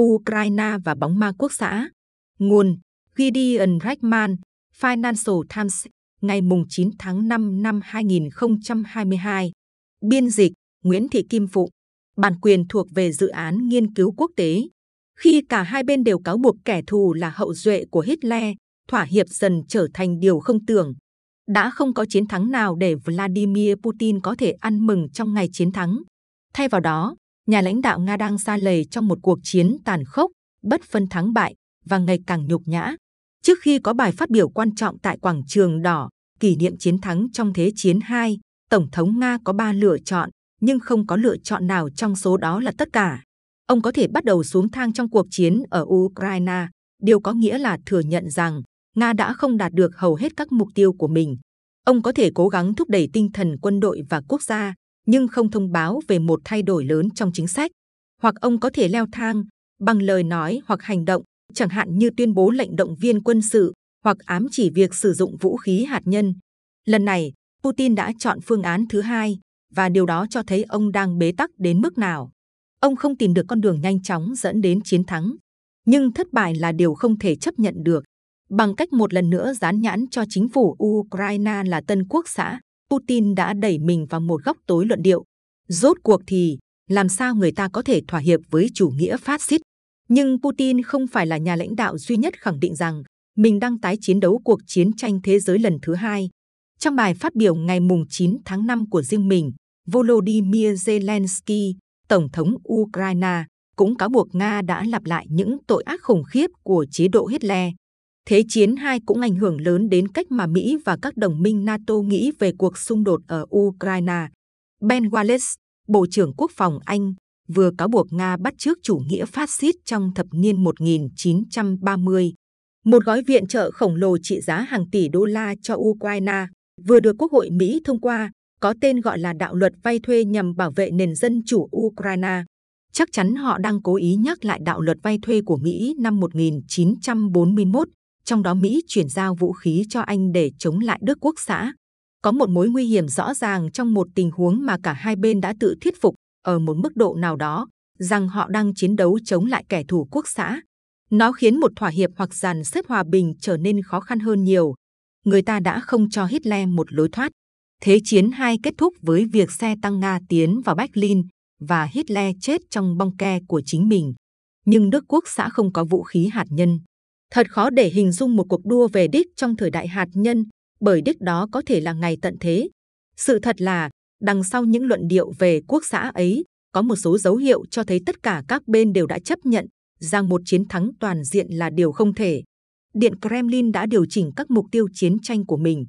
Ukraine và bóng ma quốc xã. Nguồn Gideon Rachman, Financial Times, ngày 9 tháng 5 năm 2022. Biên dịch Nguyễn Thị Kim Phụ. Bản quyền thuộc về dự án nghiên cứu quốc tế. Khi cả hai bên đều cáo buộc kẻ thù là hậu duệ của Hitler, thỏa hiệp dần trở thành điều không tưởng. Đã không có chiến thắng nào để Vladimir Putin có thể ăn mừng trong ngày chiến thắng. Thay vào đó, nhà lãnh đạo Nga đang xa lầy trong một cuộc chiến tàn khốc, bất phân thắng bại và ngày càng nhục nhã. Trước khi có bài phát biểu quan trọng tại quảng trường đỏ, kỷ niệm chiến thắng trong Thế chiến II, Tổng thống Nga có ba lựa chọn, nhưng không có lựa chọn nào trong số đó là tất cả. Ông có thể bắt đầu xuống thang trong cuộc chiến ở Ukraine, điều có nghĩa là thừa nhận rằng Nga đã không đạt được hầu hết các mục tiêu của mình. Ông có thể cố gắng thúc đẩy tinh thần quân đội và quốc gia, nhưng không thông báo về một thay đổi lớn trong chính sách. Hoặc ông có thể leo thang bằng lời nói hoặc hành động, chẳng hạn như tuyên bố lệnh động viên quân sự hoặc ám chỉ việc sử dụng vũ khí hạt nhân. Lần này, Putin đã chọn phương án thứ hai, và điều đó cho thấy ông đang bế tắc đến mức nào. Ông không tìm được con đường nhanh chóng dẫn đến chiến thắng. Nhưng thất bại là điều không thể chấp nhận được. Bằng cách một lần nữa dán nhãn cho chính phủ Ukraine là tân quốc xã, Putin đã đẩy mình vào một góc tối luận điệu. Rốt cuộc thì, làm sao người ta có thể thỏa hiệp với chủ nghĩa phát xít? Nhưng Putin không phải là nhà lãnh đạo duy nhất khẳng định rằng mình đang tái chiến đấu cuộc chiến tranh thế giới lần thứ hai. Trong bài phát biểu ngày 9 tháng 5 của riêng mình, Volodymyr Zelensky, Tổng thống Ukraine, cũng cáo buộc Nga đã lặp lại những tội ác khủng khiếp của chế độ Hitler. Thế chiến 2 cũng ảnh hưởng lớn đến cách mà Mỹ và các đồng minh NATO nghĩ về cuộc xung đột ở Ukraine. Ben Wallace, Bộ trưởng Quốc phòng Anh, vừa cáo buộc Nga bắt chước chủ nghĩa phát xít trong thập niên 1930. Một gói viện trợ khổng lồ trị giá hàng tỷ đô la cho Ukraine vừa được Quốc hội Mỹ thông qua, có tên gọi là đạo luật vay thuê nhằm bảo vệ nền dân chủ Ukraine. Chắc chắn họ đang cố ý nhắc lại đạo luật vay thuê của Mỹ năm 1941, trong đó Mỹ chuyển giao vũ khí cho Anh để chống lại Đức Quốc xã. Có một mối nguy hiểm rõ ràng trong một tình huống mà cả hai bên đã tự thuyết phục, ở một mức độ nào đó, rằng họ đang chiến đấu chống lại kẻ thù quốc xã. Nó khiến một thỏa hiệp hoặc dàn xếp hòa bình trở nên khó khăn hơn nhiều. Người ta đã không cho Hitler một lối thoát. Thế chiến hai kết thúc với việc xe tăng Nga tiến vào Berlin và Hitler chết trong bong ke của chính mình. Nhưng Đức Quốc xã không có vũ khí hạt nhân. Thật khó để hình dung một cuộc đua về đích trong thời đại hạt nhân, bởi đích đó có thể là ngày tận thế. Sự thật là, đằng sau những luận điệu về quốc xã ấy, có một số dấu hiệu cho thấy tất cả các bên đều đã chấp nhận rằng một chiến thắng toàn diện là điều không thể. Điện Kremlin đã điều chỉnh các mục tiêu chiến tranh của mình.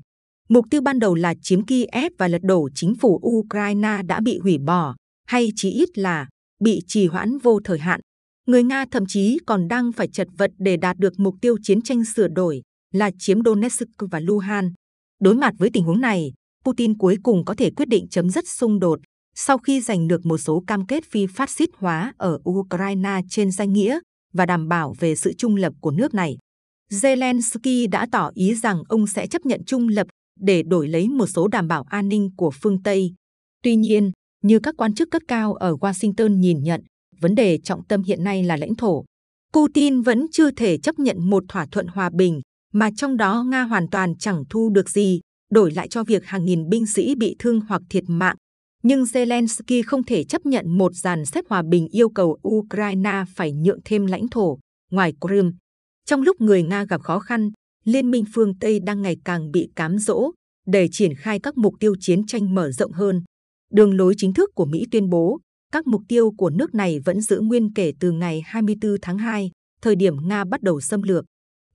Mục tiêu ban đầu là chiếm Kiev và lật đổ chính phủ Ukraine đã bị hủy bỏ, hay chỉ ít là bị trì hoãn vô thời hạn. Người Nga thậm chí còn đang phải chật vật để đạt được mục tiêu chiến tranh sửa đổi là chiếm Donetsk và Luhansk. Đối mặt với tình huống này, Putin cuối cùng có thể quyết định chấm dứt xung đột sau khi giành được một số cam kết phi phát xít hóa ở Ukraine trên danh nghĩa và đảm bảo về sự trung lập của nước này. Zelensky đã tỏ ý rằng ông sẽ chấp nhận trung lập để đổi lấy một số đảm bảo an ninh của phương Tây. Tuy nhiên, như các quan chức cấp cao ở Washington nhìn nhận, vấn đề trọng tâm hiện nay là lãnh thổ. Putin vẫn chưa thể chấp nhận một thỏa thuận hòa bình, mà trong đó Nga hoàn toàn chẳng thu được gì, đổi lại cho việc hàng nghìn binh sĩ bị thương hoặc thiệt mạng. Nhưng Zelensky không thể chấp nhận một dàn xếp hòa bình yêu cầu Ukraine phải nhượng thêm lãnh thổ ngoài Crimea. Trong lúc người Nga gặp khó khăn, Liên minh phương Tây đang ngày càng bị cám dỗ để triển khai các mục tiêu chiến tranh mở rộng hơn. Đường lối chính thức của Mỹ tuyên bố các mục tiêu của nước này vẫn giữ nguyên kể từ ngày 24 tháng 2, thời điểm Nga bắt đầu xâm lược.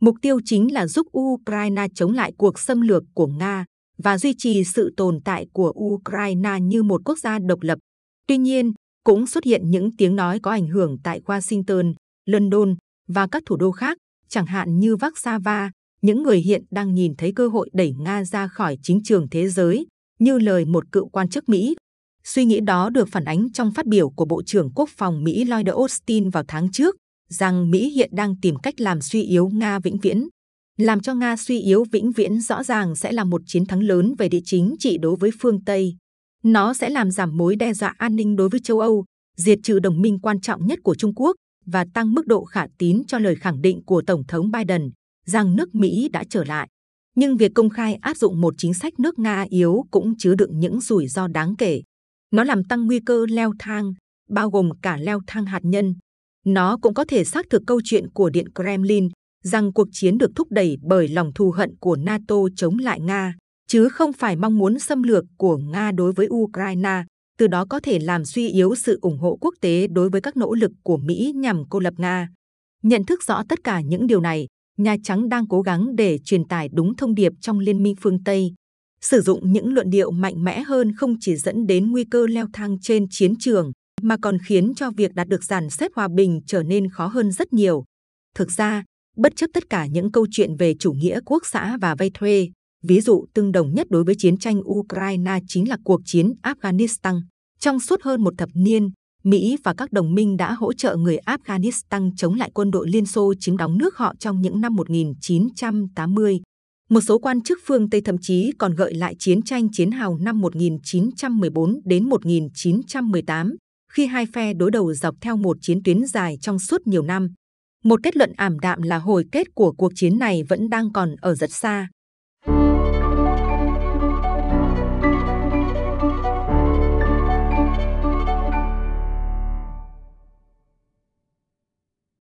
Mục tiêu chính là giúp Ukraine chống lại cuộc xâm lược của Nga và duy trì sự tồn tại của Ukraine như một quốc gia độc lập. Tuy nhiên, cũng xuất hiện những tiếng nói có ảnh hưởng tại Washington, London và các thủ đô khác, chẳng hạn như Warsaw, những người hiện đang nhìn thấy cơ hội đẩy Nga ra khỏi chính trường thế giới, như lời một cựu quan chức Mỹ. Suy nghĩ đó được phản ánh trong phát biểu của Bộ trưởng Quốc phòng Mỹ Lloyd Austin vào tháng trước, rằng Mỹ hiện đang tìm cách làm suy yếu Nga vĩnh viễn. Làm cho Nga suy yếu vĩnh viễn rõ ràng sẽ là một chiến thắng lớn về địa chính trị đối với phương Tây. Nó sẽ làm giảm mối đe dọa an ninh đối với châu Âu, diệt trừ đồng minh quan trọng nhất của Trung Quốc và tăng mức độ khả tín cho lời khẳng định của Tổng thống Biden rằng nước Mỹ đã trở lại. Nhưng việc công khai áp dụng một chính sách nước Nga yếu cũng chứa đựng những rủi ro đáng kể. Nó làm tăng nguy cơ leo thang, bao gồm cả leo thang hạt nhân. Nó cũng có thể xác thực câu chuyện của Điện Kremlin rằng cuộc chiến được thúc đẩy bởi lòng thù hận của NATO chống lại Nga, chứ không phải mong muốn xâm lược của Nga đối với Ukraine, từ đó có thể làm suy yếu sự ủng hộ quốc tế đối với các nỗ lực của Mỹ nhằm cô lập Nga. Nhận thức rõ tất cả những điều này, Nhà Trắng đang cố gắng để truyền tải đúng thông điệp trong Liên minh phương Tây. Sử dụng những luận điệu mạnh mẽ hơn không chỉ dẫn đến nguy cơ leo thang trên chiến trường, mà còn khiến cho việc đạt được dàn xếp hòa bình trở nên khó hơn rất nhiều. Thực ra, bất chấp tất cả những câu chuyện về chủ nghĩa quốc xã và vay thuê, ví dụ tương đồng nhất đối với chiến tranh Ukraine chính là cuộc chiến Afghanistan. Trong suốt hơn một thập niên, Mỹ và các đồng minh đã hỗ trợ người Afghanistan chống lại quân đội Liên Xô chiếm đóng nước họ trong những năm 1980. Một số quan chức phương Tây thậm chí còn gợi lại chiến tranh chiến hào năm 1914 đến 1918, khi hai phe đối đầu dọc theo một chiến tuyến dài trong suốt nhiều năm. Một kết luận ảm đạm là hồi kết của cuộc chiến này vẫn đang còn ở rất xa.